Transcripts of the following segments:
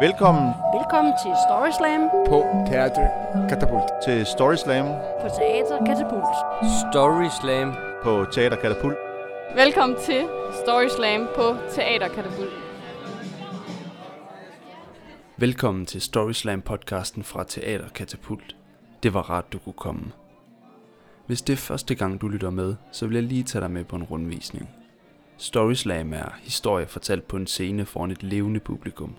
Velkommen Velkommen til Story Slam på Teater Katapult. til Story Slam på Teater Katapult. Story Slam. på Teater Katapult. Velkommen til Story Slam på Teater Katapult. Velkommen til Storyslam podcasten fra Teater Katapult. Det var rart, du kunne komme. Hvis det er første gang, du lytter med, så vil jeg lige tage dig med på en rundvisning. Storyslam er historie fortalt på en scene foran et levende publikum.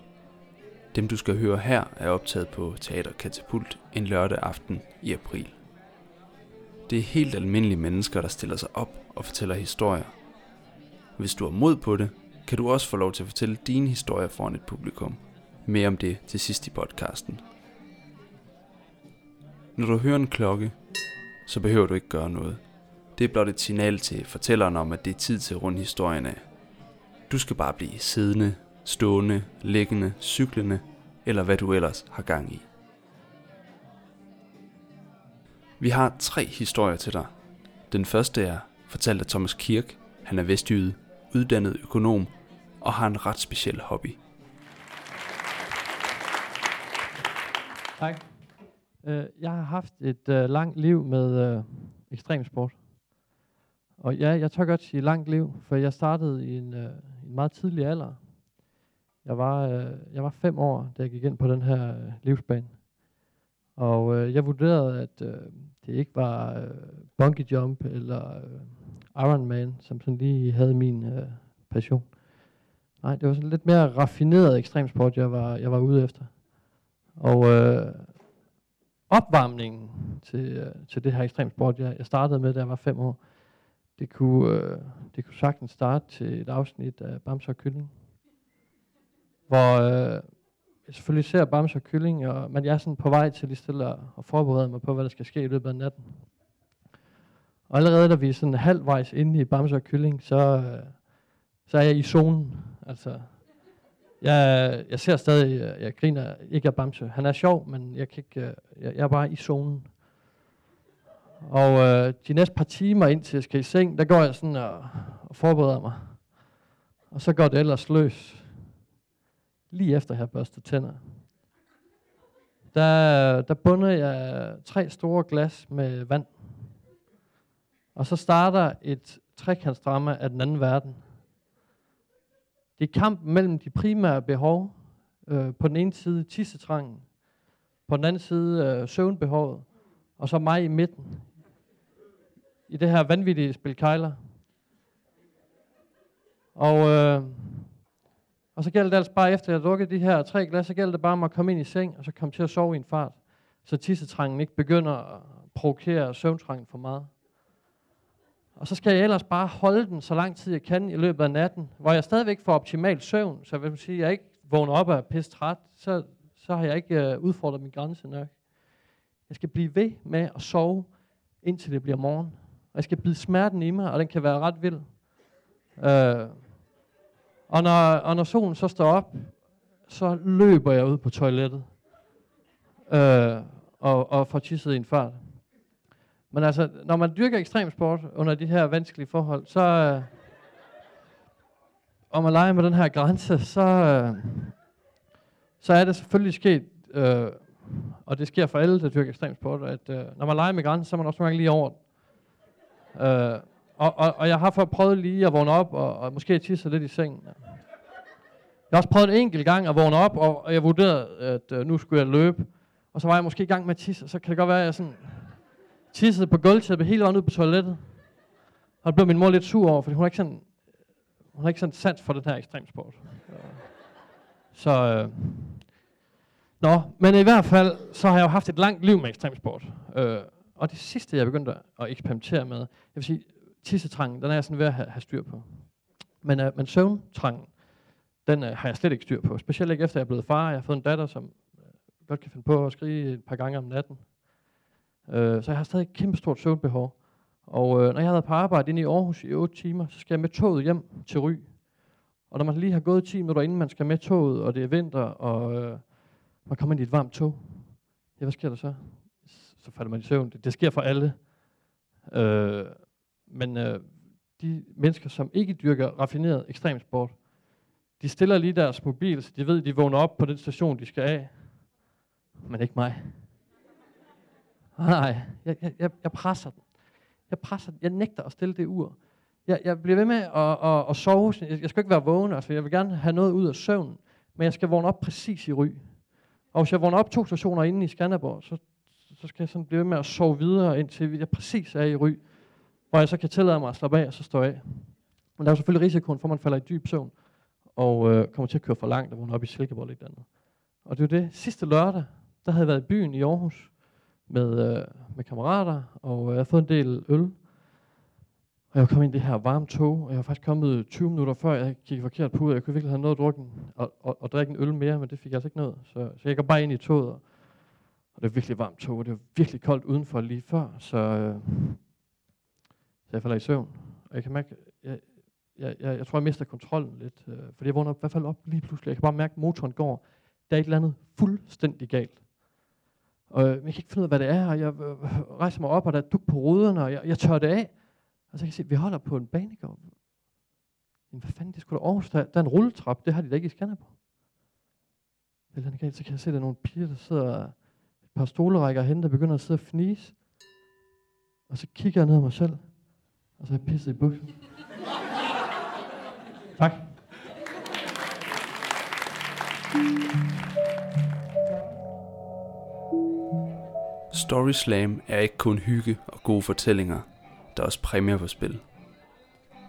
Dem du skal høre her er optaget på Teater Katapult en lørdag aften i april. Det er helt almindelige mennesker, der stiller sig op og fortæller historier. Hvis du har mod på det, kan du også få lov til at fortælle dine historier foran et publikum. Mere om det til sidst i podcasten. Når du hører en klokke, så behøver du ikke gøre noget. Det er blot et signal til fortælleren om, at det er tid til at runde historien af. Du skal bare blive siddende, stående, liggende, cyklende, eller hvad du ellers har gang i. Vi har tre historier til dig. Den første er fortalt af Thomas Kirk. Han er vestjyde, uddannet økonom og har en ret speciel hobby. Tak. Øh, jeg har haft et øh, langt liv med øh, ekstremsport. Og ja, jeg tør godt sige langt liv, for jeg startede i en, øh, en meget tidlig alder. Jeg var, øh, jeg var fem år, da jeg gik ind på den her øh, livsbane. Og øh, jeg vurderede, at øh, det ikke var øh, bungee jump eller øh, Ironman, som sådan lige havde min øh, passion. Nej, det var sådan lidt mere raffineret ekstremsport, jeg var, jeg var ude efter. Og øh, opvarmningen til, øh, til det her ekstremsport, jeg, jeg startede med, da jeg var fem år, det kunne, øh, det kunne sagtens starte til et afsnit af Bamse og Kylling. Hvor øh, jeg selvfølgelig ser Bamse og Kylling, og, men jeg er sådan på vej til lige stille at, forberede mig på, hvad der skal ske i løbet af natten. Og allerede da vi er sådan halvvejs inde i Bamse og Kylling, så, øh, så er jeg i zonen. Altså, jeg, jeg ser stadig, jeg, jeg griner ikke af Bamse. Han er sjov, men jeg, kan ikke, øh, jeg, jeg er bare i zonen. Og øh, de næste par timer indtil jeg skal i seng, der går jeg sådan og, og forbereder mig. Og så går det ellers løs. Lige efter jeg har børstet tænder. Der, der bunder jeg tre store glas med vand. Og så starter et trekantsdrama af den anden verden. Det er kampen mellem de primære behov. Øh, på den ene side tissetrangen. På den anden side øh, søvnbehovet. Og så mig i midten. I det her vanvittige spil kejler. Og, øh, og så gælder det altså bare, efter jeg lukkede de her tre glas, så gælder det bare om at komme ind i seng, og så komme til at sove i en fart. Så tissetrangen ikke begynder at provokere søvntrangen for meget. Og så skal jeg ellers bare holde den så lang tid jeg kan i løbet af natten, hvor jeg stadigvæk får optimal søvn. Så hvis sige, jeg ikke vågner op og er pisse træt, så, så har jeg ikke øh, udfordret min grænse nok. Jeg skal blive ved med at sove, indtil det bliver morgen. Og jeg skal bide smerten i mig, og den kan være ret vild. Øh, og, når, og når solen så står op, så løber jeg ud på toilettet. øh, og, og får tisset i en fart. Men altså, når man dyrker ekstremsport under de her vanskelige forhold, så... Øh, og man leger med den her grænse, så... Øh, så er det selvfølgelig sket, øh, og det sker for alle, der dyrker ekstremsport, at øh, når man leger med grænsen, så er man også nogle gange lige over. Øh, og, og, og jeg har for prøvet lige at vågne op, og, og måske tisse lidt i sengen. Jeg har også prøvet en enkelt gang at vågne op, og, og jeg vurderede, at øh, nu skulle jeg løbe. Og så var jeg måske i gang med at tisse, og så kan det godt være, at jeg sådan tissede på gulvtæppet hele vejen ud på toilettet. Og det blev min mor lidt sur over, fordi hun er ikke sådan, hun har ikke sådan sans for den her ekstremsport. Så, øh, nå, men i hvert fald, så har jeg jo haft et langt liv med ekstremsport. Øh, og det sidste, jeg begyndte at eksperimentere med, jeg vil sige, tissetrangen, den er jeg sådan ved at have, have styr på. Men, øh, men søvntrangen, den øh, har jeg slet ikke styr på. Specielt ikke efter jeg er blevet far. Jeg har fået en datter, som øh, godt kan finde på at skrige et par gange om natten. Øh, så jeg har stadig et kæmpe stort søvnbehov. Og øh, når jeg har været på arbejde inde i Aarhus i 8 timer, så skal jeg med toget hjem til Ry. Og når man lige har gået 10 minutter inden man skal med toget, og det er vinter, og øh, man kommer ind i et varmt tog, ja, hvad sker der så? Så falder man i søvn. Det, det sker for alle. Øh, men øh, de mennesker, som ikke dyrker raffineret ekstremsport, de stiller lige deres mobil, så de ved, de vågner op på den station, de skal af. Men ikke mig. Nej, jeg, jeg, jeg, jeg presser den. Jeg presser den. Jeg nægter at stille det ur. Jeg, jeg bliver ved med at, at, at sove. Jeg, jeg skal ikke være vågen, altså jeg vil gerne have noget ud af søvnen, men jeg skal vågne op præcis i ry. Og hvis jeg vågner op to stationer inde i Skanderborg, så, så skal jeg sådan blive ved med at sove videre, indtil jeg præcis er i ry, hvor jeg så kan tillade mig at slappe af, og så stå af. Men der er jo selvfølgelig risikoen for, at man falder i dyb søvn, og øh, kommer til at køre for langt, og vågner op i Silkeborg eller et andet. Og det er jo det. Sidste lørdag, der havde jeg været i byen i Aarhus med, øh, med kammerater, og øh, jeg havde fået en del øl. Og jeg var kommet ind i det her varme tog, og jeg var faktisk kommet 20 minutter før, jeg kiggede forkert på, jeg kunne virkelig have noget at drukke og, og, og drikke en øl mere, men det fik jeg altså ikke noget. Så, så jeg går bare ind i toget, og, og det var virkelig varmt tog, og det var virkelig koldt udenfor lige før, så, øh, så jeg falder i søvn. Og jeg kan mærke, jeg, jeg, jeg, jeg tror, jeg mister kontrollen lidt, øh, fordi jeg vågner i hvert fald op lige pludselig. Jeg kan bare mærke, at motoren går. Der er et eller andet fuldstændig galt. Og øh, jeg kan ikke finde ud af, hvad det er, og jeg øh, rejser mig op, og der er duk på ruderne, og jeg, jeg tør det af. Og så kan jeg se, at vi holder på en banegård. Men hvad fanden, det skulle da Aarhus, der, der er en rulletrap, det har de da ikke i Skanderborg. Eller galt, så kan jeg se, at der er nogle piger, der sidder par stolerækker hen, der begynder at sidde og fnise. Og så kigger jeg ned af mig selv, og så er jeg pisset i buksen. tak. Story Slam er ikke kun hygge og gode fortællinger, der er også præmier på spil.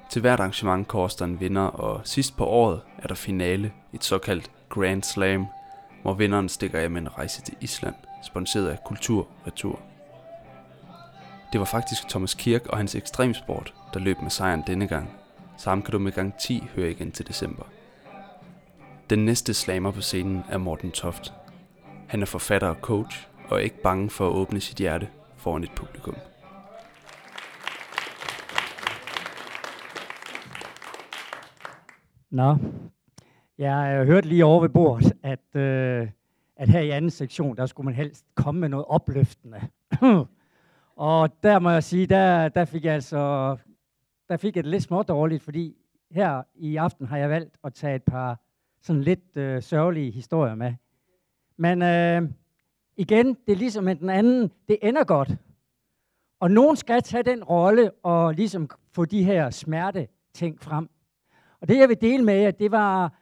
Til hvert arrangement koster en vinder, og sidst på året er der finale, et såkaldt Grand Slam, hvor vinderen stikker af med en rejse til Island, sponsoreret af Kultur Retur. Det var faktisk Thomas Kirk og hans ekstremsport, der løb med sejren denne gang. Sammen kan du med gang 10 høre igen til december. Den næste slammer på scenen er Morten Toft. Han er forfatter og coach, og er ikke bange for at åbne sit hjerte foran et publikum. Nå, jeg har hørte lige over ved bordet, at, øh, at her i anden sektion, der skulle man helst komme med noget opløftende. og der må jeg sige, der, der fik jeg altså der fik jeg det lidt småt dårligt, fordi her i aften har jeg valgt at tage et par sådan lidt øh, sørgelige historier med. Men øh, igen, det er ligesom med den anden, det ender godt. Og nogen skal tage den rolle og ligesom få de her smerte ting frem. Og det jeg vil dele med jer, det var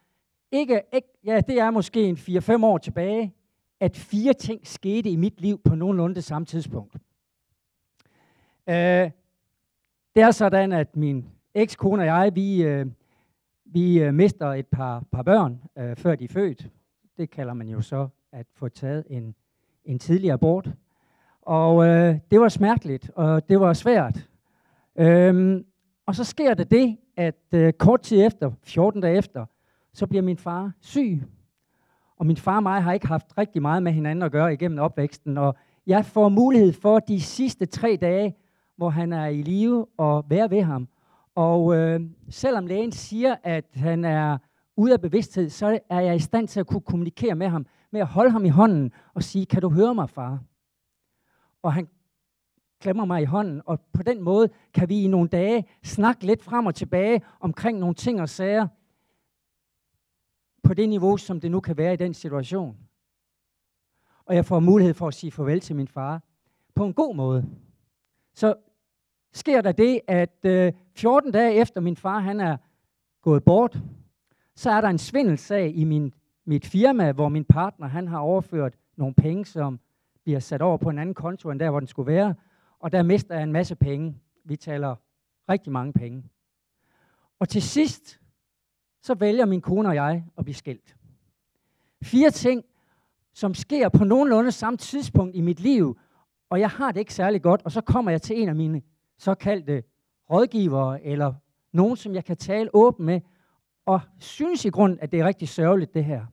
ikke, ikke ja, det er måske en 4-5 år tilbage, at fire ting skete i mit liv på nogenlunde det samme tidspunkt. Øh, det er sådan, at min ekskone og jeg, vi, øh, vi øh, mister et par, par børn, øh, før de er født. Det kalder man jo så at få taget en, en tidlig abort. Og øh, det var smerteligt, og det var svært. Øhm, og så sker der det, at øh, kort tid efter, 14 dage efter, så bliver min far syg. Og min far og mig har ikke haft rigtig meget med hinanden at gøre igennem opvæksten. Og jeg får mulighed for de sidste tre dage, hvor han er i live, og være ved ham. Og øh, selvom lægen siger, at han er ude af bevidsthed, så er jeg i stand til at kunne kommunikere med ham, med at holde ham i hånden og sige, kan du høre mig, far? Og han klemmer mig i hånden, og på den måde kan vi i nogle dage snakke lidt frem og tilbage omkring nogle ting og sager, på det niveau, som det nu kan være i den situation. Og jeg får mulighed for at sige farvel til min far på en god måde. Så sker der det, at øh, 14 dage efter min far han er gået bort, så er der en svindelsag i min, mit firma, hvor min partner han har overført nogle penge, som bliver sat over på en anden konto end der, hvor den skulle være. Og der mister jeg en masse penge. Vi taler rigtig mange penge. Og til sidst, så vælger min kone og jeg at blive skilt. Fire ting, som sker på nogenlunde samme tidspunkt i mit liv, og jeg har det ikke særlig godt, og så kommer jeg til en af mine såkaldte rådgivere, eller nogen, som jeg kan tale åbent med, og synes i grund, at det er rigtig sørgeligt, det her.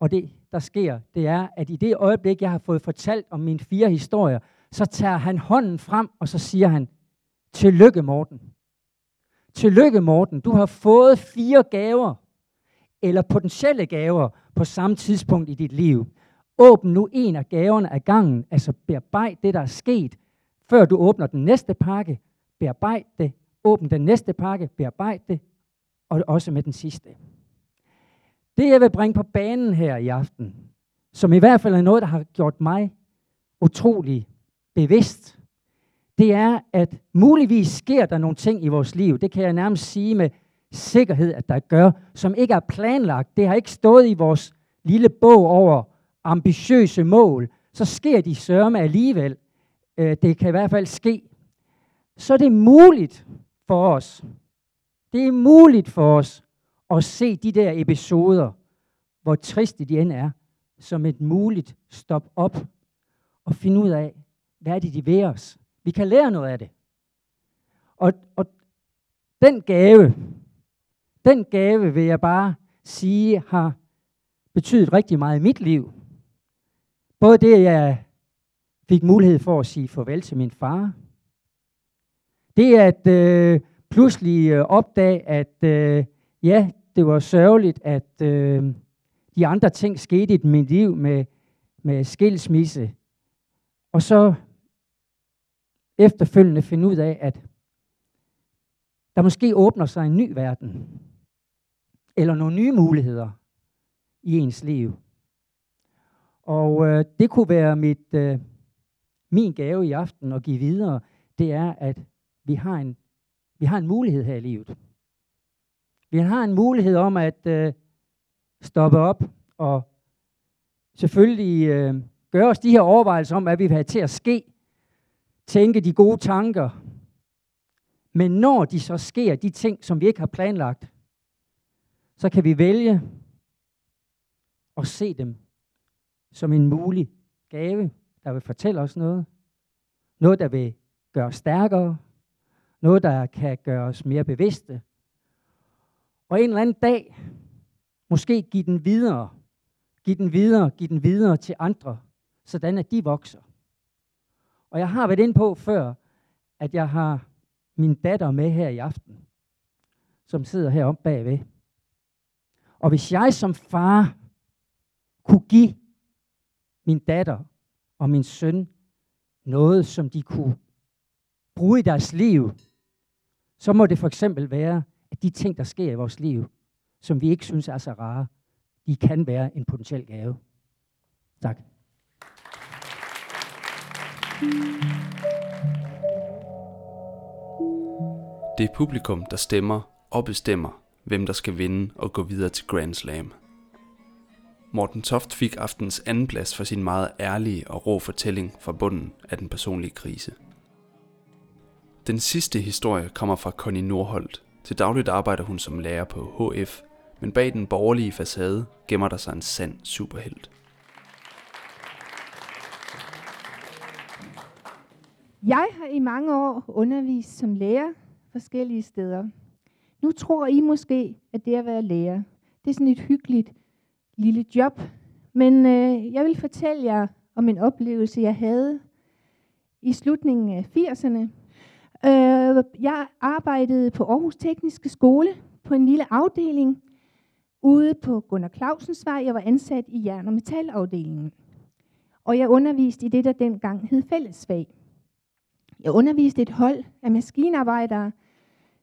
Og det, der sker, det er, at i det øjeblik, jeg har fået fortalt om mine fire historier, så tager han hånden frem, og så siger han, Tillykke, Morten. Tillykke, Morten. Du har fået fire gaver, eller potentielle gaver, på samme tidspunkt i dit liv. Åbn nu en af gaverne af gangen, altså bearbejd det, der er sket, før du åbner den næste pakke. Bearbejd det, åbn den næste pakke, bearbejd det, og også med den sidste. Det jeg vil bringe på banen her i aften, som i hvert fald er noget, der har gjort mig utrolig bevidst, det er, at muligvis sker der nogle ting i vores liv, det kan jeg nærmest sige med sikkerhed, at der gør, som ikke er planlagt. Det har ikke stået i vores lille bog over ambitiøse mål. Så sker de sørme alligevel. Øh, det kan i hvert fald ske. Så det er muligt for os. Det er muligt for os at se de der episoder, hvor triste de end er, som et muligt stop op og finde ud af, hvad er det, de ved os. Vi kan lære noget af det. Og, og den gave, den gave vil jeg bare sige, har betydet rigtig meget i mit liv. Både det, jeg fik mulighed for at sige farvel til min far. Det at øh, pludselig øh, opdage, at øh, ja, det var sørgeligt, at øh, de andre ting skete i mit liv med, med skilsmisse. Og så efterfølgende finde ud af, at der måske åbner sig en ny verden. Eller nogle nye muligheder i ens liv. Og øh, det kunne være mit, øh, min gave i aften at give videre, det er, at vi har en, vi har en mulighed her i livet. Vi har en mulighed om at øh, stoppe op og selvfølgelig øh, gøre os de her overvejelser om, hvad vi vil have til at ske. Tænke de gode tanker. Men når de så sker, de ting, som vi ikke har planlagt, så kan vi vælge at se dem som en mulig gave, der vil fortælle os noget. Noget, der vil gøre os stærkere. Noget, der kan gøre os mere bevidste. Og en eller anden dag, måske give den videre. Giv den videre, giv den videre til andre, sådan at de vokser. Og jeg har været ind på før, at jeg har min datter med her i aften, som sidder heroppe bagved. Og hvis jeg som far kunne give min datter og min søn noget, som de kunne bruge i deres liv, så må det for eksempel være, at de ting, der sker i vores liv, som vi ikke synes er så rare, de kan være en potentiel gave. Tak. Det er publikum, der stemmer og bestemmer, hvem der skal vinde og gå videre til Grand Slam. Morten Toft fik aftens anden plads for sin meget ærlige og rå fortælling fra bunden af den personlige krise. Den sidste historie kommer fra Connie Nordholt. Til dagligt arbejder hun som lærer på HF, men bag den borgerlige facade gemmer der sig en sand superhelt. Jeg har i mange år undervist som lærer forskellige steder. Nu tror I måske, at det at være lærer, det er sådan et hyggeligt lille job. Men øh, jeg vil fortælle jer om en oplevelse, jeg havde i slutningen af 80'erne. Øh, jeg arbejdede på Aarhus Tekniske Skole på en lille afdeling ude på Gunnar Clausens vej. Jeg var ansat i jern- og metalafdelingen. Og jeg underviste i det, der dengang hed fællesfag. Jeg underviste et hold af maskinarbejdere,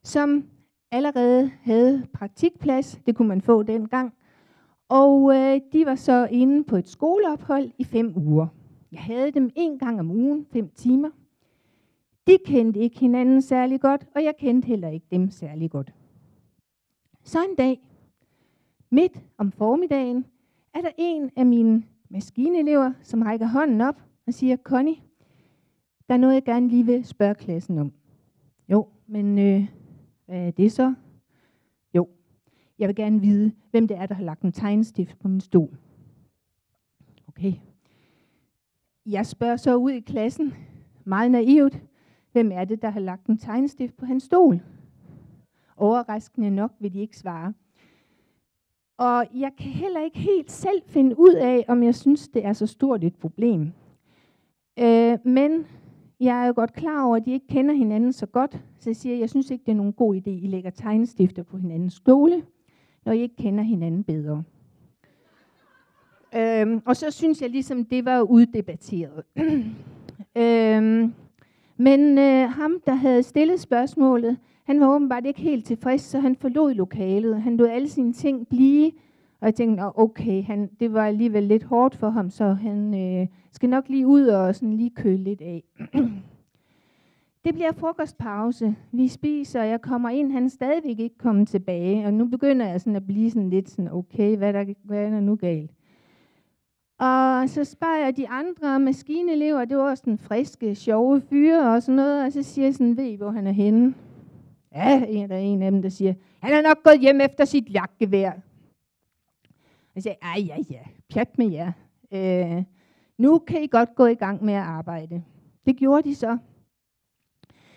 som allerede havde praktikplads. Det kunne man få dengang. Og øh, de var så inde på et skoleophold i fem uger. Jeg havde dem en gang om ugen, fem timer. De kendte ikke hinanden særlig godt, og jeg kendte heller ikke dem særlig godt. Så en dag, midt om formiddagen, er der en af mine maskinelever, som rækker hånden op og siger, Connie, der er noget, jeg gerne lige vil spørge klassen om. Jo, men øh, hvad er det så? Jo, jeg vil gerne vide, hvem det er, der har lagt en tegnestift på min stol. Okay. Jeg spørger så ud i klassen, meget naivt, hvem er det, der har lagt en tegnestift på hans stol? Overraskende nok vil de ikke svare. Og jeg kan heller ikke helt selv finde ud af, om jeg synes, det er så stort et problem. Øh, men jeg er jo godt klar over, at de ikke kender hinanden så godt, så jeg siger, jeg synes ikke, det er nogen god idé, I lægger tegnestifter på hinandens stole, når I ikke kender hinanden bedre. øhm, og så synes jeg ligesom, det var uddebatteret. øhm, Men øh, ham, der havde stillet spørgsmålet, han var åbenbart ikke helt tilfreds, så han forlod lokalet. Han lod alle sine ting blive, og jeg tænkte, Nå, okay, han, det var alligevel lidt hårdt for ham, så han øh, skal nok lige ud og sådan lige køle lidt af. det bliver frokostpause. Vi spiser, og jeg kommer ind, han er stadigvæk ikke kommet tilbage, og nu begynder jeg sådan at blive sådan lidt sådan, okay, hvad er der, hvad er der nu galt? Og så spørger jeg de andre maskinelever, det var sådan friske, sjove fyre og sådan noget, og så siger jeg sådan, ved I, hvor han er henne? Ja, en, der er en af dem, der siger, han er nok gået hjem efter sit jagtgevær. Jeg sagde, ej, ja, ja, pjat med jer. Øh, nu kan I godt gå i gang med at arbejde. Det gjorde de så.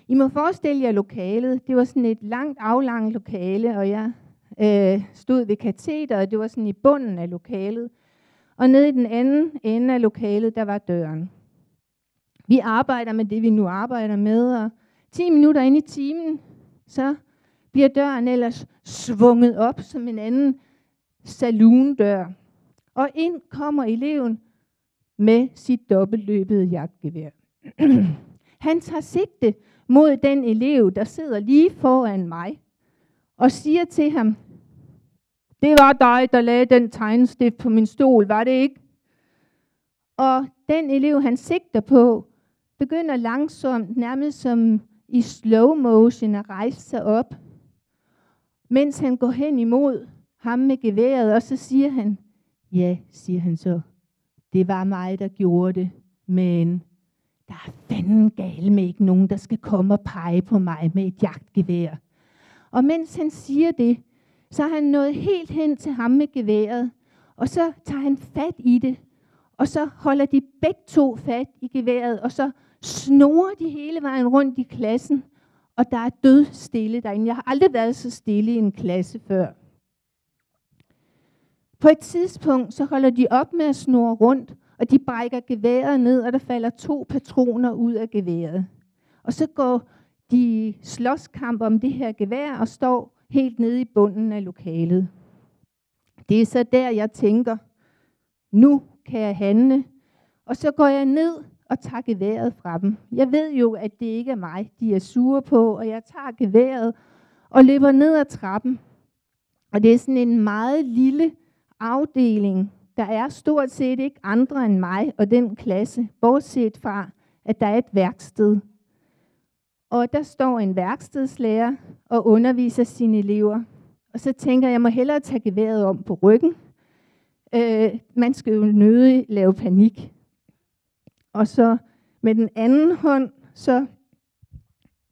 I må forestille jer lokalet. Det var sådan et langt, aflangt lokale, og jeg øh, stod ved kateter, og det var sådan i bunden af lokalet. Og nede i den anden ende af lokalet, der var døren. Vi arbejder med det, vi nu arbejder med, og 10 minutter ind i timen, så bliver døren ellers svunget op som en anden salundør, Og ind kommer eleven med sit dobbeltløbede jagtgevær. Han tager sigte mod den elev, der sidder lige foran mig, og siger til ham, det var dig, der lagde den tegnestift på min stol, var det ikke? Og den elev, han sigter på, begynder langsomt, nærmest som i slow motion, at rejse sig op, mens han går hen imod ham med geværet, og så siger han, ja, siger han så, det var mig, der gjorde det, men der er fanden gal med ikke nogen, der skal komme og pege på mig med et jagtgevær. Og mens han siger det, så er han nået helt hen til ham med geværet, og så tager han fat i det, og så holder de begge to fat i geværet, og så snorer de hele vejen rundt i klassen, og der er død stille derinde. Jeg har aldrig været så stille i en klasse før. På et tidspunkt, så holder de op med at snurre rundt, og de brækker geværet ned, og der falder to patroner ud af geværet. Og så går de slåskamp om det her gevær og står helt nede i bunden af lokalet. Det er så der, jeg tænker, nu kan jeg handle. Og så går jeg ned og tager geværet fra dem. Jeg ved jo, at det ikke er mig, de er sure på, og jeg tager geværet og løber ned ad trappen. Og det er sådan en meget lille afdeling. Der er stort set ikke andre end mig og den klasse, bortset fra, at der er et værksted. Og der står en værkstedslærer og underviser sine elever. Og så tænker jeg, jeg må hellere tage geværet om på ryggen. Øh, man skal jo nødig lave panik. Og så med den anden hånd, så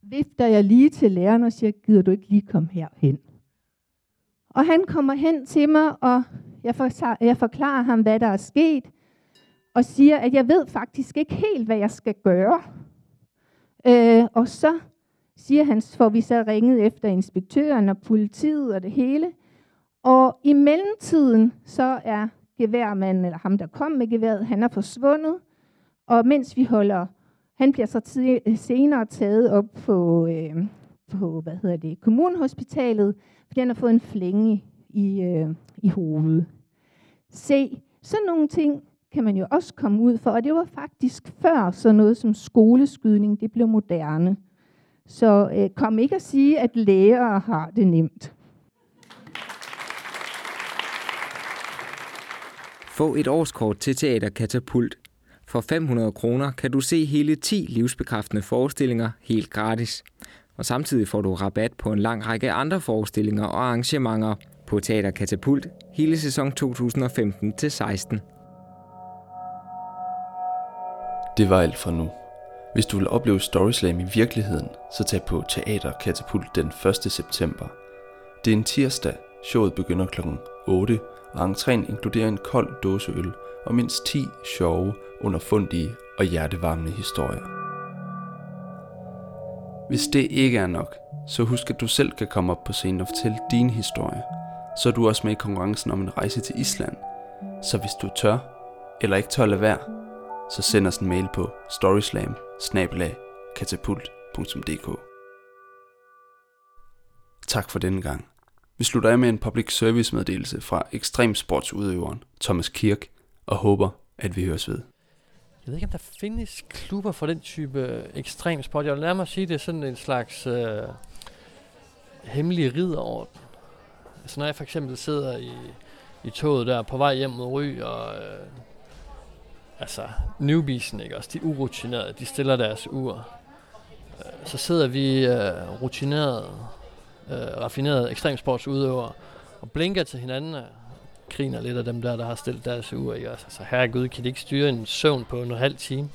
vifter jeg lige til læreren og siger, gider du ikke lige komme herhen? Og han kommer hen til mig, og jeg, for, jeg forklarer ham, hvad der er sket, og siger, at jeg ved faktisk ikke helt, hvad jeg skal gøre. Øh, og så siger han, får vi så ringet efter inspektøren og politiet og det hele. Og i mellemtiden, så er geværmanden, eller ham, der kom med geværet, han er forsvundet. Og mens vi holder, han bliver så senere taget op på, øh, på hvad hedder det, kommunhospitalet, fordi han har fået en flænge i, øh, i hovedet. Se, sådan nogle ting kan man jo også komme ud for, og det var faktisk før sådan noget som skoleskydning, det blev moderne. Så øh, kom ikke at sige, at lærere har det nemt. Få et årskort til Teater Katapult. For 500 kroner kan du se hele 10 livsbekræftende forestillinger helt gratis. Og samtidig får du rabat på en lang række andre forestillinger og arrangementer på Teater Katapult hele sæson 2015-16. Det var alt for nu. Hvis du vil opleve Storyslam i virkeligheden, så tag på Teater Katapult den 1. september. Det er en tirsdag. Showet begynder kl. 8, og entréen inkluderer en kold dåse øl og mindst 10 sjove, underfundige og hjertevarmende historier. Hvis det ikke er nok, så husk at du selv kan komme op på scenen og fortælle din historie. Så er du også med i konkurrencen om en rejse til Island. Så hvis du tør, eller ikke tør lade være, så send os en mail på storyslam Tak for denne gang. Vi slutter af med en public service meddelelse fra ekstremsportsudøveren Thomas Kirk og håber, at vi høres ved. Jeg ved ikke, om der findes klubber for den type øh, ekstrem sport. Jeg vil nærmere sige, det er sådan en slags øh, hemmelig ridderorden. Så når jeg for eksempel sidder i, i toget der på vej hjem mod Ry, og øh, altså newbiesen, ikke også, de urutinerede, de stiller deres ur. Øh, så sidder vi øh, rutinerede, øh, raffinerede ekstremsportsudøvere og blinker til hinanden og griner lidt af dem der, der har stillet deres ur. Ikke også? Altså herregud, kan de ikke styre en søvn på en halv time?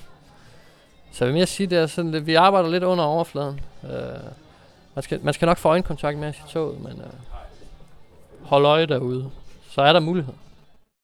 Så jeg vil mere sige, det er sådan, at vi arbejder lidt under overfladen. Øh, man, skal, man skal nok få øjenkontakt med os i toget, men øh, hold øje derude. Så er der mulighed.